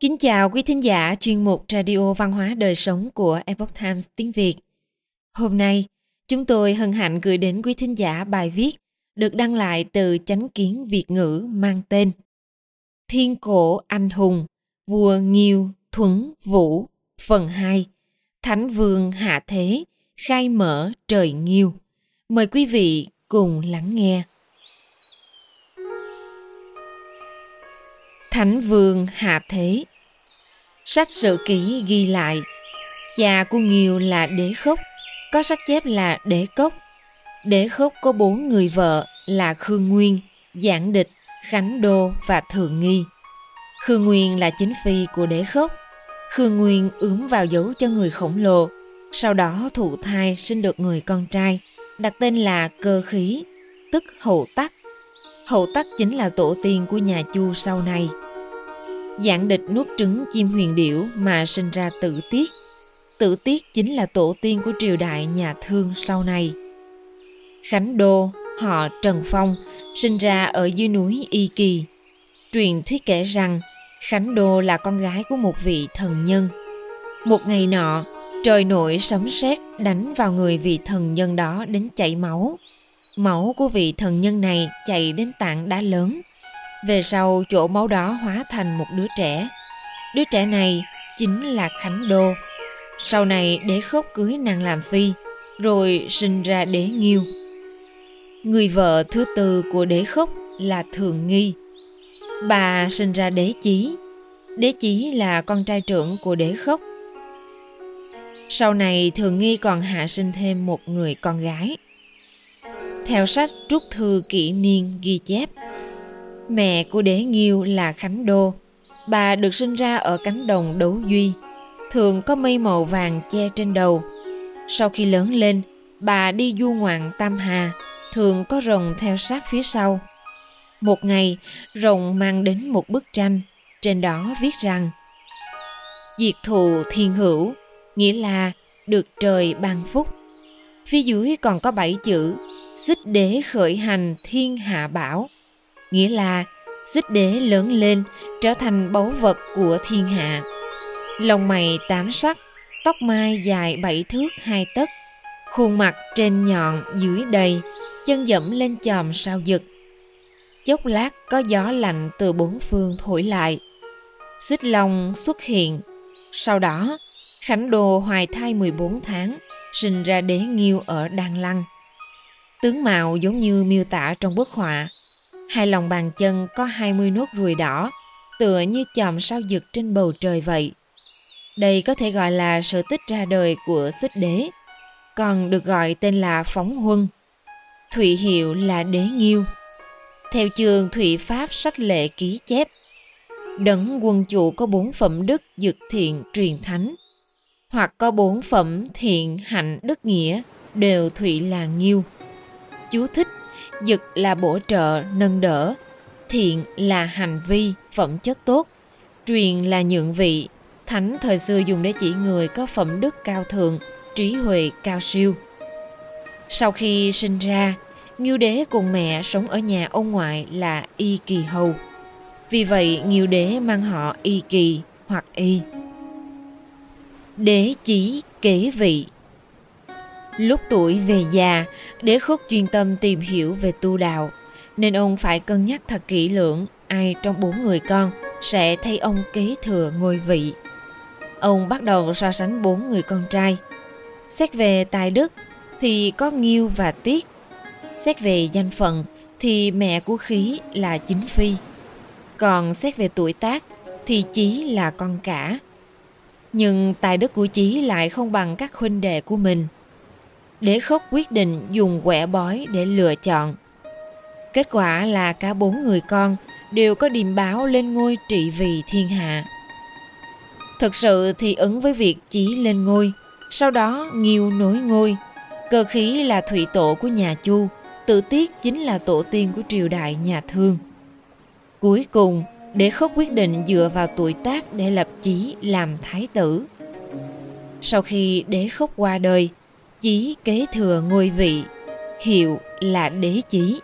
Kính chào quý thính giả chuyên mục Radio Văn hóa Đời Sống của Epoch Times tiếng Việt. Hôm nay, chúng tôi hân hạnh gửi đến quý thính giả bài viết được đăng lại từ chánh kiến Việt ngữ mang tên Thiên cổ anh hùng, vua Nghiêu, Thuấn, Vũ, phần 2, Thánh vương hạ thế, khai mở trời Nghiêu. Mời quý vị cùng lắng nghe. Thánh vương hạ thế Sách sử kỹ ghi lại Cha của Nghiêu là Đế Khốc Có sách chép là Đế Cốc. Đế Khốc có bốn người vợ là Khương Nguyên, Giảng Địch, Khánh Đô và Thượng Nghi. Khương Nguyên là chính phi của Đế Khốc. Khương Nguyên ướm vào dấu cho người khổng lồ Sau đó thụ thai sinh được người con trai Đặt tên là Cơ Khí, tức Hậu Tắc. Hậu Tắc chính là tổ tiên của nhà Chu sau này. Dạng địch nuốt trứng chim huyền điểu mà sinh ra tự tiết. tự tiết chính là tổ tiên của triều đại nhà thương sau này. Khánh Đô, họ Trần Phong, sinh ra ở dưới núi Y Kỳ. Truyền thuyết kể rằng Khánh Đô là con gái của một vị thần nhân. Một ngày nọ, trời nổi sấm sét đánh vào người vị thần nhân đó đến chảy máu. Máu của vị thần nhân này chạy đến tảng đá lớn về sau chỗ máu đó hóa thành một đứa trẻ. Đứa trẻ này chính là Khánh Đô. Sau này đế khốc cưới nàng làm phi, rồi sinh ra đế nghiêu. Người vợ thứ tư của đế khốc là Thường Nghi. Bà sinh ra đế chí. Đế chí là con trai trưởng của đế khốc. Sau này Thường Nghi còn hạ sinh thêm một người con gái. Theo sách Trúc Thư Kỷ Niên ghi chép, Mẹ của đế Nghiêu là Khánh Đô. Bà được sinh ra ở cánh đồng đấu duy, thường có mây màu vàng che trên đầu. Sau khi lớn lên, bà đi du ngoạn Tam Hà, thường có rồng theo sát phía sau. Một ngày, rồng mang đến một bức tranh, trên đó viết rằng Diệt thù thiên hữu, nghĩa là được trời ban phúc. Phía dưới còn có bảy chữ Xích đế khởi hành thiên hạ bảo nghĩa là xích đế lớn lên trở thành báu vật của thiên hạ. Lông mày tám sắc, tóc mai dài bảy thước hai tấc, khuôn mặt trên nhọn dưới đầy, chân dẫm lên chòm sao dực. Chốc lát có gió lạnh từ bốn phương thổi lại. Xích long xuất hiện. Sau đó, Khánh Đô hoài thai 14 tháng, sinh ra đế nghiêu ở Đan Lăng. Tướng mạo giống như miêu tả trong bức họa, Hai lòng bàn chân có 20 nốt ruồi đỏ, tựa như chòm sao dực trên bầu trời vậy. Đây có thể gọi là sự tích ra đời của xích đế, còn được gọi tên là phóng huân. Thụy hiệu là đế nghiêu. Theo trường Thụy Pháp sách lệ ký chép, đấng quân chủ có bốn phẩm đức dực thiện truyền thánh, hoặc có bốn phẩm thiện hạnh đức nghĩa đều Thụy là nghiêu. Chú thích Dực là bổ trợ, nâng đỡ. Thiện là hành vi, phẩm chất tốt. Truyền là nhượng vị. Thánh thời xưa dùng để chỉ người có phẩm đức cao thượng, trí huệ cao siêu. Sau khi sinh ra, Nghiêu đế cùng mẹ sống ở nhà ông ngoại là Y Kỳ Hầu. Vì vậy, Nghiêu đế mang họ Y Kỳ hoặc Y. Đế chí kế vị Lúc tuổi về già, đế khúc chuyên tâm tìm hiểu về tu đạo, nên ông phải cân nhắc thật kỹ lưỡng ai trong bốn người con sẽ thay ông kế thừa ngôi vị. Ông bắt đầu so sánh bốn người con trai. Xét về tài đức thì có Nghiêu và Tiết. Xét về danh phận thì mẹ của Khí là Chính Phi. Còn xét về tuổi tác thì Chí là con cả. Nhưng tài đức của Chí lại không bằng các huynh đệ của mình – Đế khốc quyết định dùng quẻ bói để lựa chọn. Kết quả là cả bốn người con đều có điềm báo lên ngôi trị vì thiên hạ. Thực sự thì ứng với việc chí lên ngôi, sau đó nghiêu nối ngôi. Cơ khí là thủy tổ của nhà Chu, tự tiết chính là tổ tiên của triều đại nhà Thương. Cuối cùng, đế khốc quyết định dựa vào tuổi tác để lập chí làm thái tử. Sau khi đế khốc qua đời, Chí kế thừa ngôi vị, hiệu là đế chí.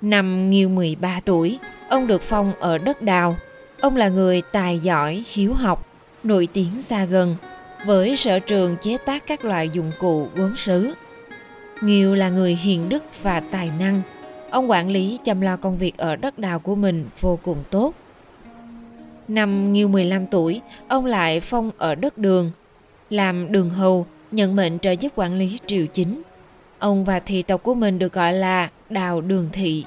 Năm Nghiêu 13 tuổi, ông được phong ở đất đào. Ông là người tài giỏi, hiếu học, nổi tiếng xa gần, với sở trường chế tác các loại dụng cụ gốm sứ. Nghiêu là người hiền đức và tài năng. Ông quản lý chăm lo công việc ở đất đào của mình vô cùng tốt. Năm Nghiêu 15 tuổi, ông lại phong ở đất đường, làm đường hầu, nhận mệnh trợ giúp quản lý triều chính. Ông và thị tộc của mình được gọi là Đào Đường Thị.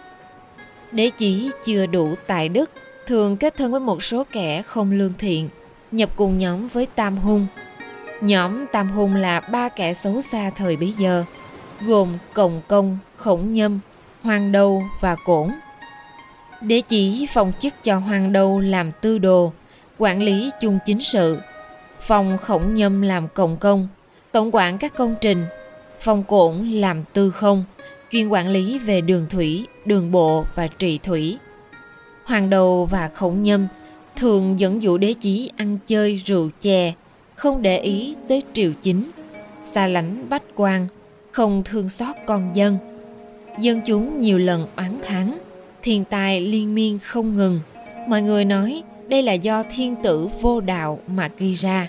Đế chí chưa đủ tài đức, thường kết thân với một số kẻ không lương thiện, nhập cùng nhóm với Tam Hung. Nhóm Tam Hung là ba kẻ xấu xa thời bấy giờ, gồm Cồng Công, Khổng Nhâm, Hoàng Đâu và Cổn. Đế chỉ phong chức cho Hoàng Đâu làm tư đồ, quản lý chung chính sự, phong Khổng Nhâm làm Cồng Công, tổng quản các công trình, phong Cổn làm tư không, chuyên quản lý về đường thủy, đường bộ và trị thủy. Hoàng đầu và khổng nhâm thường dẫn dụ đế chí ăn chơi rượu chè, không để ý tới triều chính, xa lánh bách quan, không thương xót con dân. Dân chúng nhiều lần oán thắng, thiên tai liên miên không ngừng. Mọi người nói đây là do thiên tử vô đạo mà gây ra.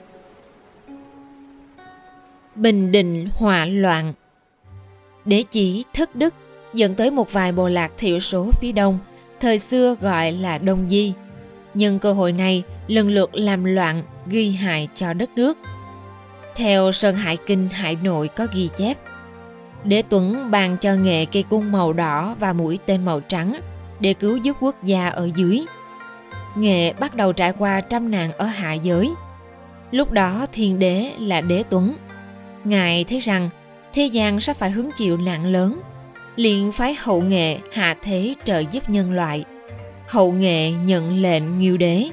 Bình định hòa loạn Đế chỉ thất đức dẫn tới một vài bộ lạc thiểu số phía đông, thời xưa gọi là Đông Di. Nhưng cơ hội này lần lượt làm loạn, ghi hại cho đất nước. Theo Sơn Hải Kinh Hải Nội có ghi chép, Đế Tuấn ban cho nghệ cây cung màu đỏ và mũi tên màu trắng để cứu giúp quốc gia ở dưới. Nghệ bắt đầu trải qua trăm nạn ở hạ giới. Lúc đó thiên đế là đế Tuấn. Ngài thấy rằng thế gian sắp phải hứng chịu nạn lớn. Liền phái hậu nghệ hạ thế trợ giúp nhân loại. Hậu nghệ nhận lệnh nghiêu đế.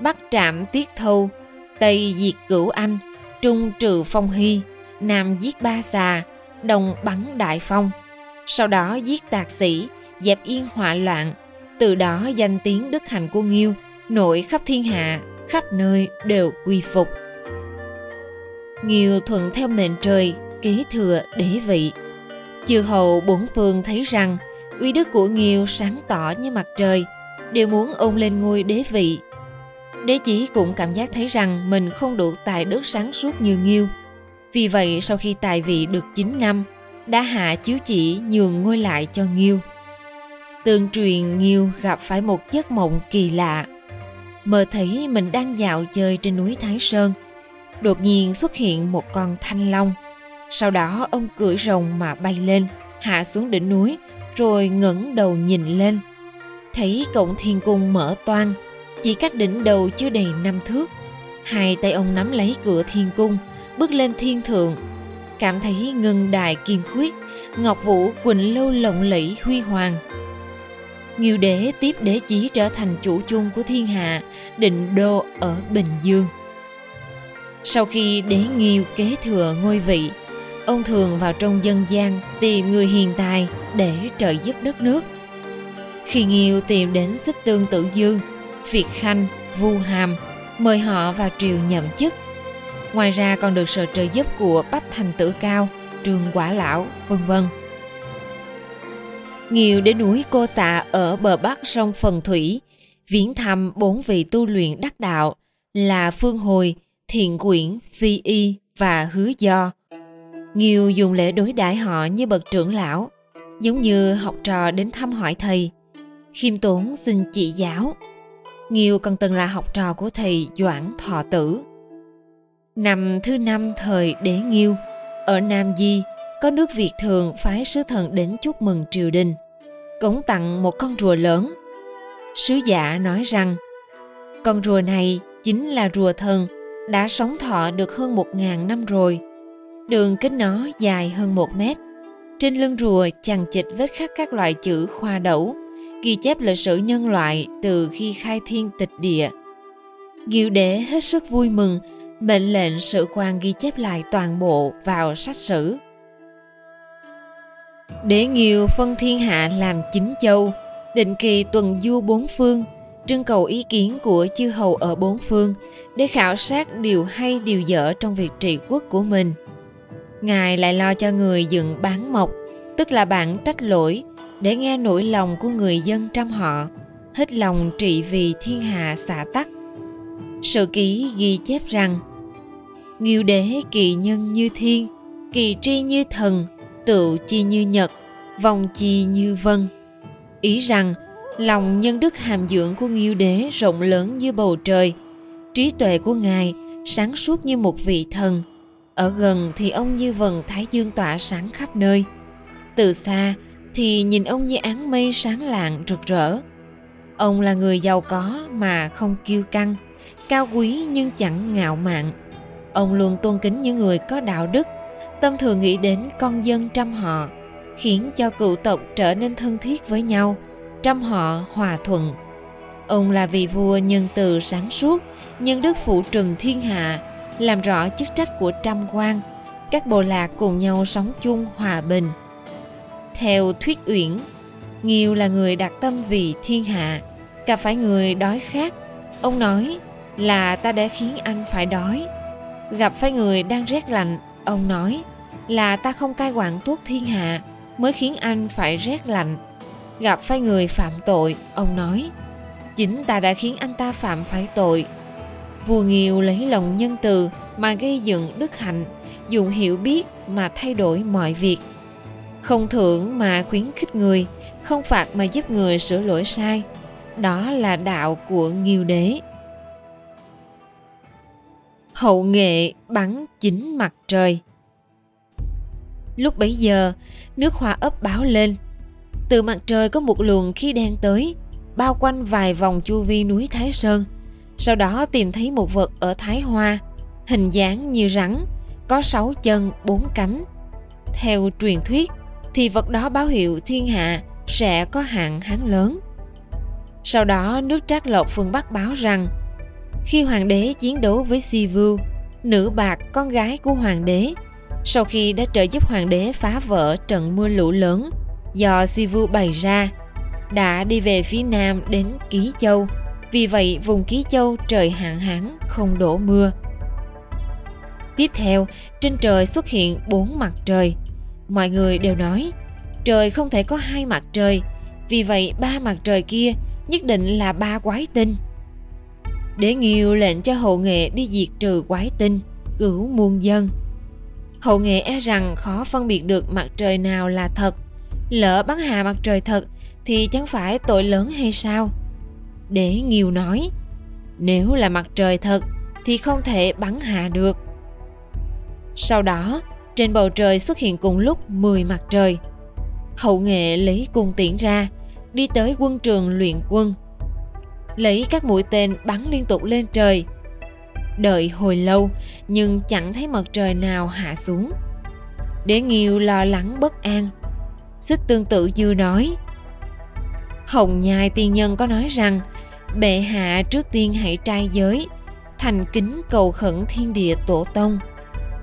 Bắc trạm tiết thâu, tây diệt cửu anh, trung trừ phong hy, nam giết ba xà, đông bắn đại phong. Sau đó giết tạc sĩ, dẹp yên họa loạn. Từ đó danh tiếng đức hạnh của nghiêu nổi khắp thiên hạ, khắp nơi đều quy phục nghiêu thuận theo mệnh trời, kế thừa đế vị. Chư hầu bốn phương thấy rằng, uy đức của nghiêu sáng tỏ như mặt trời, đều muốn ôn lên ngôi đế vị. Đế chỉ cũng cảm giác thấy rằng mình không đủ tài đức sáng suốt như nghiêu. Vì vậy, sau khi tài vị được 9 năm, đã hạ chiếu chỉ nhường ngôi lại cho nghiêu. Tương truyền, nghiêu gặp phải một giấc mộng kỳ lạ. Mơ thấy mình đang dạo chơi trên núi thái sơn đột nhiên xuất hiện một con thanh long sau đó ông cưỡi rồng mà bay lên, hạ xuống đỉnh núi, rồi ngẩng đầu nhìn lên. Thấy cổng thiên cung mở toang, chỉ cách đỉnh đầu chưa đầy năm thước. Hai tay ông nắm lấy cửa thiên cung, bước lên thiên thượng. Cảm thấy ngân đài kiên khuyết, ngọc vũ quỳnh lâu lộng lẫy huy hoàng. Nghiêu đế tiếp đế chí trở thành chủ chung của thiên hạ, định đô ở Bình Dương. Sau khi đế Nghiêu kế thừa ngôi vị, ông thường vào trong dân gian tìm người hiền tài để trợ giúp đất nước. Khi Nghiêu tìm đến xích tương tử dương, Việt Khanh, Vu Hàm, mời họ vào triều nhậm chức. Ngoài ra còn được sự trợ giúp của Bách Thành Tử Cao, Trường Quả Lão, vân vân. Nghiêu đến núi Cô Xạ ở bờ bắc sông Phần Thủy, viếng thăm bốn vị tu luyện đắc đạo là Phương Hồi, Thiện Quyển, Phi Y và Hứa Do. Nghiêu dùng lễ đối đãi họ như bậc trưởng lão, giống như học trò đến thăm hỏi thầy. Khiêm tốn xin chỉ giáo. Nghiêu còn từng là học trò của thầy Doãn Thọ Tử. Năm thứ năm thời đế Nghiêu, ở Nam Di, có nước Việt thường phái sứ thần đến chúc mừng triều đình, cống tặng một con rùa lớn. Sứ giả nói rằng, con rùa này chính là rùa thần, đã sống thọ được hơn một ngàn năm rồi Đường kính nó dài hơn một mét. Trên lưng rùa chằng chịt vết khắc các loại chữ khoa đẩu, ghi chép lịch sử nhân loại từ khi khai thiên tịch địa. Diệu đế hết sức vui mừng, mệnh lệnh sự quan ghi chép lại toàn bộ vào sách sử. Đế Nghiêu phân thiên hạ làm chính châu, định kỳ tuần du bốn phương, trưng cầu ý kiến của chư hầu ở bốn phương để khảo sát điều hay điều dở trong việc trị quốc của mình – Ngài lại lo cho người dựng bán mộc, tức là bản trách lỗi, để nghe nỗi lòng của người dân trăm họ, hết lòng trị vì thiên hạ xả tắc. sự ký ghi chép rằng Nghiêu đế kỳ nhân như thiên, kỳ tri như thần, tựu chi như nhật, vòng chi như vân. Ý rằng lòng nhân đức hàm dưỡng của Nghiêu đế rộng lớn như bầu trời, trí tuệ của ngài sáng suốt như một vị thần. Ở gần thì ông như vầng thái dương tỏa sáng khắp nơi. Từ xa thì nhìn ông như áng mây sáng lạng rực rỡ. Ông là người giàu có mà không kiêu căng, cao quý nhưng chẳng ngạo mạn. Ông luôn tôn kính những người có đạo đức, tâm thường nghĩ đến con dân trăm họ, khiến cho cựu tộc trở nên thân thiết với nhau, trăm họ hòa thuận. Ông là vị vua nhân từ sáng suốt, nhân đức phụ trùm thiên hạ, làm rõ chức trách của trăm quan, các bộ lạc cùng nhau sống chung hòa bình. Theo thuyết uyển, Nghiêu là người đặt tâm vì thiên hạ, cả phải người đói khát. Ông nói là ta đã khiến anh phải đói. Gặp phải người đang rét lạnh, ông nói là ta không cai quản tốt thiên hạ mới khiến anh phải rét lạnh. Gặp phải người phạm tội, ông nói chính ta đã khiến anh ta phạm phải tội. Vua Nghiêu lấy lòng nhân từ mà gây dựng đức hạnh, dùng hiểu biết mà thay đổi mọi việc. Không thưởng mà khuyến khích người, không phạt mà giúp người sửa lỗi sai. Đó là đạo của Nghiêu đế. Hậu nghệ bắn chính mặt trời Lúc bấy giờ, nước hoa ấp báo lên. Từ mặt trời có một luồng khí đen tới, bao quanh vài vòng chu vi núi Thái Sơn. Sau đó tìm thấy một vật ở Thái Hoa, hình dáng như rắn, có sáu chân, bốn cánh. Theo truyền thuyết, thì vật đó báo hiệu thiên hạ sẽ có hạn hán lớn. Sau đó nước Trác Lộc phương Bắc báo rằng khi hoàng đế chiến đấu với Si Vưu, nữ bạc con gái của hoàng đế, sau khi đã trợ giúp hoàng đế phá vỡ trận mưa lũ lớn do Sivu bày ra, đã đi về phía nam đến Ký Châu. Vì vậy vùng Ký Châu trời hạn hán không đổ mưa. Tiếp theo, trên trời xuất hiện bốn mặt trời. Mọi người đều nói trời không thể có hai mặt trời, vì vậy ba mặt trời kia nhất định là ba quái tinh. Đế Nghiêu lệnh cho hậu nghệ đi diệt trừ quái tinh, cứu muôn dân. Hậu nghệ e rằng khó phân biệt được mặt trời nào là thật. Lỡ bắn hạ mặt trời thật thì chẳng phải tội lớn hay sao? để Nghiêu nói, nếu là mặt trời thật thì không thể bắn hạ được. Sau đó, trên bầu trời xuất hiện cùng lúc 10 mặt trời. Hậu nghệ lấy cung tiễn ra, đi tới quân trường luyện quân. Lấy các mũi tên bắn liên tục lên trời. Đợi hồi lâu nhưng chẳng thấy mặt trời nào hạ xuống. để Nghiêu lo lắng bất an. Xích tương tự dư nói. Hồng Nhai tiên nhân có nói rằng Bệ hạ trước tiên hãy trai giới Thành kính cầu khẩn thiên địa tổ tông.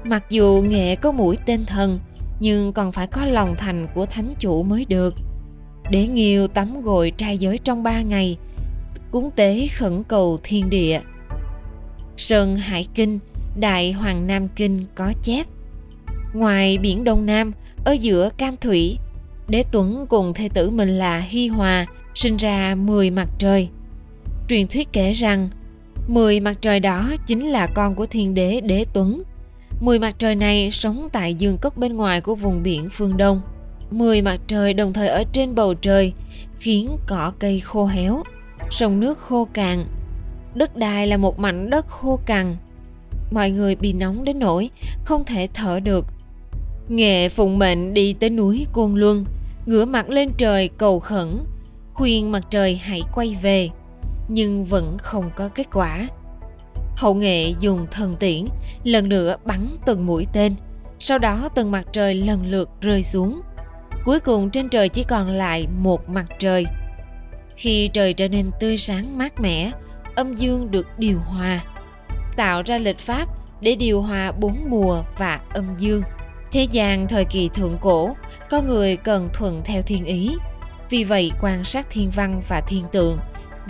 Mặc dù nghệ có mũi tên thần Nhưng còn phải có lòng thành của thánh chủ mới được. Để Nghiêu tắm gội trai giới trong ba ngày Cúng tế khẩn cầu thiên địa. Sơn Hải Kinh, Đại Hoàng Nam Kinh có chép. Ngoài biển Đông Nam, ở giữa Cam Thủy Đế Tuấn cùng thê tử mình là Hi Hòa sinh ra 10 mặt trời. Truyền thuyết kể rằng 10 mặt trời đó chính là con của thiên đế Đế Tuấn. 10 mặt trời này sống tại dương cốc bên ngoài của vùng biển phương Đông. 10 mặt trời đồng thời ở trên bầu trời khiến cỏ cây khô héo, sông nước khô cạn. Đất đai là một mảnh đất khô cằn. Mọi người bị nóng đến nỗi không thể thở được. Nghệ phụng mệnh đi tới núi Côn Luân, ngửa mặt lên trời cầu khẩn, khuyên mặt trời hãy quay về, nhưng vẫn không có kết quả. Hậu nghệ dùng thần tiễn, lần nữa bắn từng mũi tên, sau đó từng mặt trời lần lượt rơi xuống. Cuối cùng trên trời chỉ còn lại một mặt trời. Khi trời trở nên tươi sáng mát mẻ, âm dương được điều hòa, tạo ra lịch pháp để điều hòa bốn mùa và âm dương – Thế gian thời kỳ thượng cổ, con người cần thuận theo thiên ý. Vì vậy quan sát thiên văn và thiên tượng,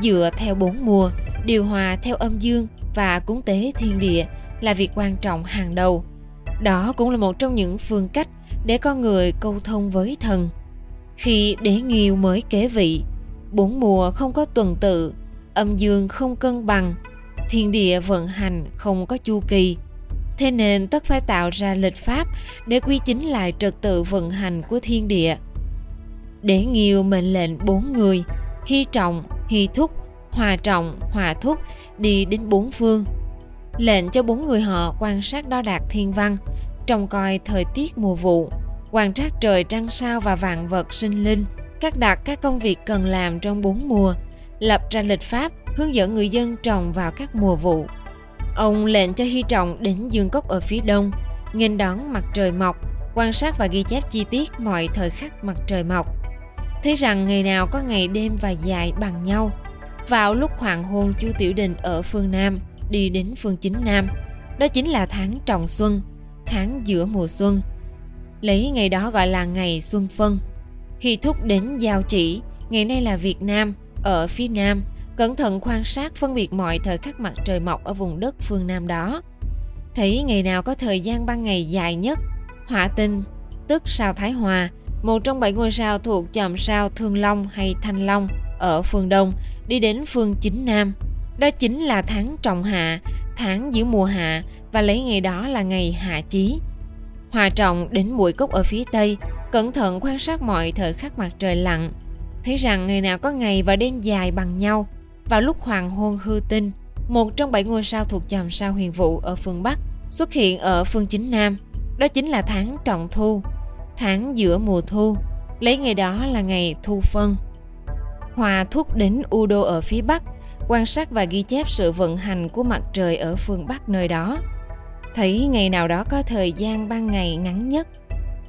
dựa theo bốn mùa, điều hòa theo âm dương và cúng tế thiên địa là việc quan trọng hàng đầu. Đó cũng là một trong những phương cách để con người câu thông với thần. Khi đế nghiêu mới kế vị, bốn mùa không có tuần tự âm dương không cân bằng thiên địa vận hành không có chu kỳ thế nên tất phải tạo ra lịch pháp để quy chính lại trật tự vận hành của thiên địa. Để nghiêu mệnh lệnh bốn người, hy trọng, hy thúc, hòa trọng, hòa thúc, đi đến bốn phương. Lệnh cho bốn người họ quan sát đo đạc thiên văn, trông coi thời tiết mùa vụ, quan trắc trời trăng sao và vạn vật sinh linh, các đặt các công việc cần làm trong bốn mùa, lập ra lịch pháp hướng dẫn người dân trồng vào các mùa vụ ông lệnh cho hy trọng đến dương cốc ở phía đông, nghênh đón mặt trời mọc, quan sát và ghi chép chi tiết mọi thời khắc mặt trời mọc. Thấy rằng ngày nào có ngày đêm và dài bằng nhau, vào lúc hoàng hôn chu tiểu đình ở phương nam, đi đến phương chính nam, đó chính là tháng trọng xuân, tháng giữa mùa xuân. Lấy ngày đó gọi là ngày xuân phân. Khi thúc đến giao chỉ, ngày nay là việt nam, ở phía nam cẩn thận quan sát phân biệt mọi thời khắc mặt trời mọc ở vùng đất phương nam đó. Thấy ngày nào có thời gian ban ngày dài nhất? Hỏa tinh, tức sao thái hòa, một trong bảy ngôi sao thuộc chòm sao thương long hay thanh long ở phương đông, đi đến phương chính nam. Đó chính là tháng trọng hạ, tháng giữa mùa hạ và lấy ngày đó là ngày hạ chí. Hòa trọng đến mũi cốc ở phía tây, cẩn thận quan sát mọi thời khắc mặt trời lặn. Thấy rằng ngày nào có ngày và đêm dài bằng nhau vào lúc hoàng hôn hư tinh, một trong bảy ngôi sao thuộc chòm sao huyền vụ ở phương bắc xuất hiện ở phương chính nam. Đó chính là tháng trọng thu, tháng giữa mùa thu. Lấy ngày đó là ngày thu phân. Hòa thúc đến udo ở phía bắc, quan sát và ghi chép sự vận hành của mặt trời ở phương bắc nơi đó. Thấy ngày nào đó có thời gian ban ngày ngắn nhất.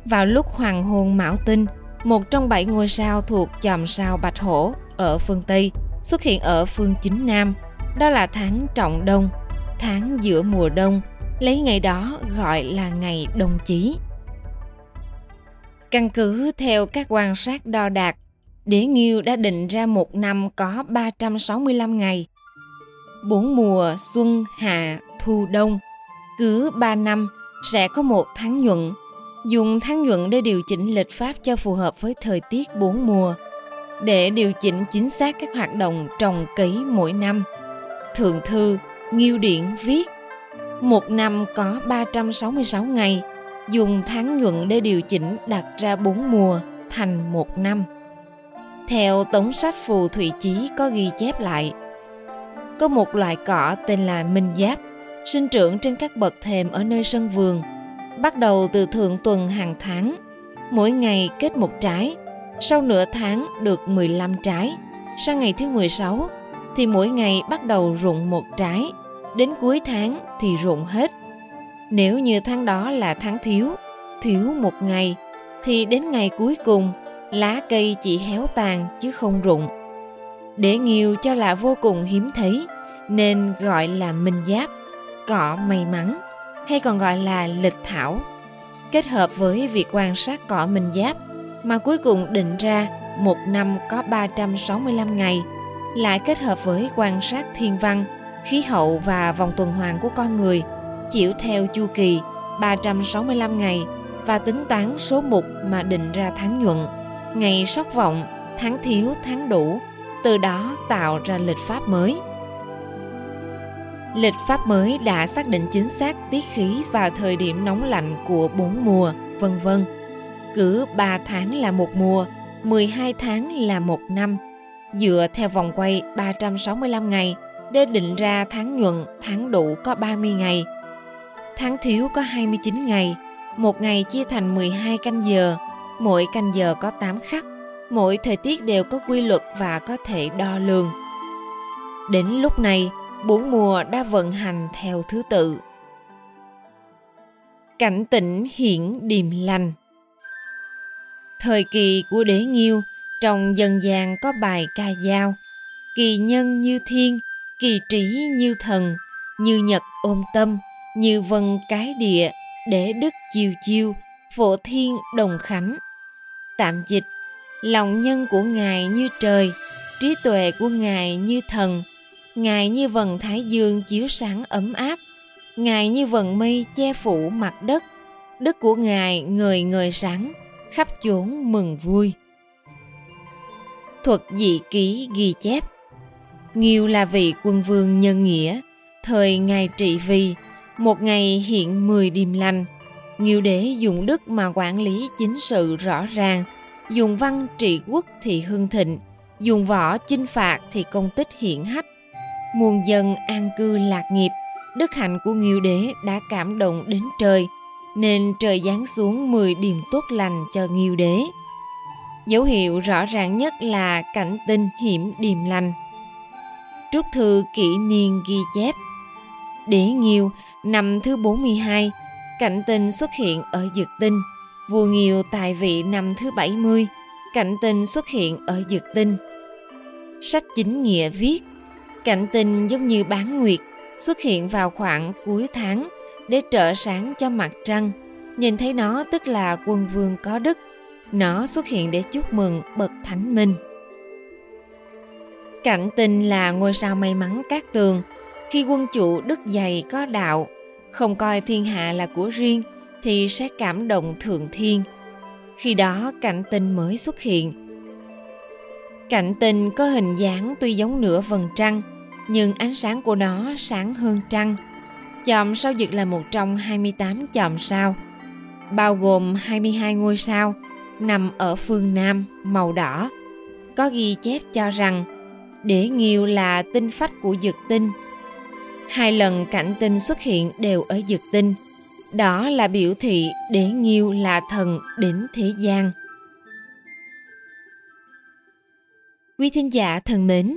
Vào lúc hoàng hôn mão tinh, một trong bảy ngôi sao thuộc chòm sao bạch hổ ở phương tây xuất hiện ở phương chính nam đó là tháng trọng đông tháng giữa mùa đông lấy ngày đó gọi là ngày đông chí căn cứ theo các quan sát đo đạc Đế Nghiêu đã định ra một năm có 365 ngày. Bốn mùa xuân, hạ, thu, đông. Cứ ba năm sẽ có một tháng nhuận. Dùng tháng nhuận để điều chỉnh lịch pháp cho phù hợp với thời tiết bốn mùa. Để điều chỉnh chính xác các hoạt động trồng cấy mỗi năm. Thượng thư, Nghiêu Điển viết Một năm có 366 ngày, dùng tháng nhuận để điều chỉnh đặt ra bốn mùa thành một năm. Theo tống sách phù thủy chí có ghi chép lại, có một loại cỏ tên là minh giáp, sinh trưởng trên các bậc thềm ở nơi sân vườn, bắt đầu từ thượng tuần hàng tháng, mỗi ngày kết một trái, sau nửa tháng được 15 trái, sang ngày thứ 16 thì mỗi ngày bắt đầu rụng một trái, đến cuối tháng thì rụng hết. Nếu như tháng đó là tháng thiếu, thiếu một ngày, thì đến ngày cuối cùng lá cây chỉ héo tàn chứ không rụng. Để nghiêu cho là vô cùng hiếm thấy, nên gọi là minh giáp, cỏ may mắn, hay còn gọi là lịch thảo. Kết hợp với việc quan sát cỏ minh giáp, mà cuối cùng định ra một năm có 365 ngày, lại kết hợp với quan sát thiên văn, khí hậu và vòng tuần hoàn của con người, chịu theo chu kỳ 365 ngày và tính toán số mục mà định ra tháng nhuận ngày sóc vọng, tháng thiếu tháng đủ, từ đó tạo ra lịch pháp mới. Lịch pháp mới đã xác định chính xác tiết khí và thời điểm nóng lạnh của bốn mùa, vân vân. Cứ 3 tháng là một mùa, 12 tháng là một năm. Dựa theo vòng quay 365 ngày để định ra tháng nhuận, tháng đủ có 30 ngày. Tháng thiếu có 29 ngày, một ngày chia thành 12 canh giờ, Mỗi canh giờ có 8 khắc, mỗi thời tiết đều có quy luật và có thể đo lường. Đến lúc này, bốn mùa đã vận hành theo thứ tự. Cảnh tỉnh hiển điềm lành Thời kỳ của đế nghiêu, trong dân gian có bài ca dao, kỳ nhân như thiên, kỳ trí như thần, như nhật ôm tâm, như vân cái địa, để đức chiều chiêu, phổ thiên đồng khánh. Tạm dịch lòng nhân của ngài như trời trí tuệ của ngài như thần ngài như vầng thái dương chiếu sáng ấm áp ngài như vầng mây che phủ mặt đất đức của ngài người người sáng khắp chốn mừng vui thuật dị ký ghi chép. Nghiêu là vị quân vương nhân nghĩa, thời ngài trị vì, một ngày hiện 10 điềm lành. Nghiêu đế dùng đức mà quản lý chính sự rõ ràng, dùng văn trị quốc thì hưng thịnh, dùng võ chinh phạt thì công tích hiển hách. Muôn dân an cư lạc nghiệp, đức hạnh của Nghiêu đế đã cảm động đến trời, nên trời giáng xuống 10 điềm tốt lành cho Nghiêu đế. Dấu hiệu rõ ràng nhất là cảnh tinh hiểm điềm lành. Trúc thư kỷ niên ghi chép Đế Nghiêu năm thứ 42, cảnh tinh xuất hiện ở Dực Tinh. Vua Nghiêu tại vị năm thứ 70, cảnh tinh xuất hiện ở Dực Tinh. Sách chính nghĩa viết, cảnh tinh giống như bán nguyệt, xuất hiện vào khoảng cuối tháng để trợ sáng cho mặt trăng. Nhìn thấy nó tức là quân vương có đức. Nó xuất hiện để chúc mừng bậc thánh minh. Cảnh tinh là ngôi sao may mắn cát tường. Khi quân chủ đức dày có đạo, không coi thiên hạ là của riêng thì sẽ cảm động thượng thiên. Khi đó cảnh tinh mới xuất hiện. Cảnh tinh có hình dáng tuy giống nửa vầng trăng, nhưng ánh sáng của nó sáng hơn trăng. Chòm sao dực là một trong 28 chòm sao, bao gồm 22 ngôi sao, nằm ở phương Nam, màu đỏ. Có ghi chép cho rằng Đế Nghiêu là tinh phách của dực tinh. Hai lần cảnh tinh xuất hiện đều ở dực tinh. Đó là biểu thị Đế Nghiêu là thần đến thế gian. Quý thính giả thân mến,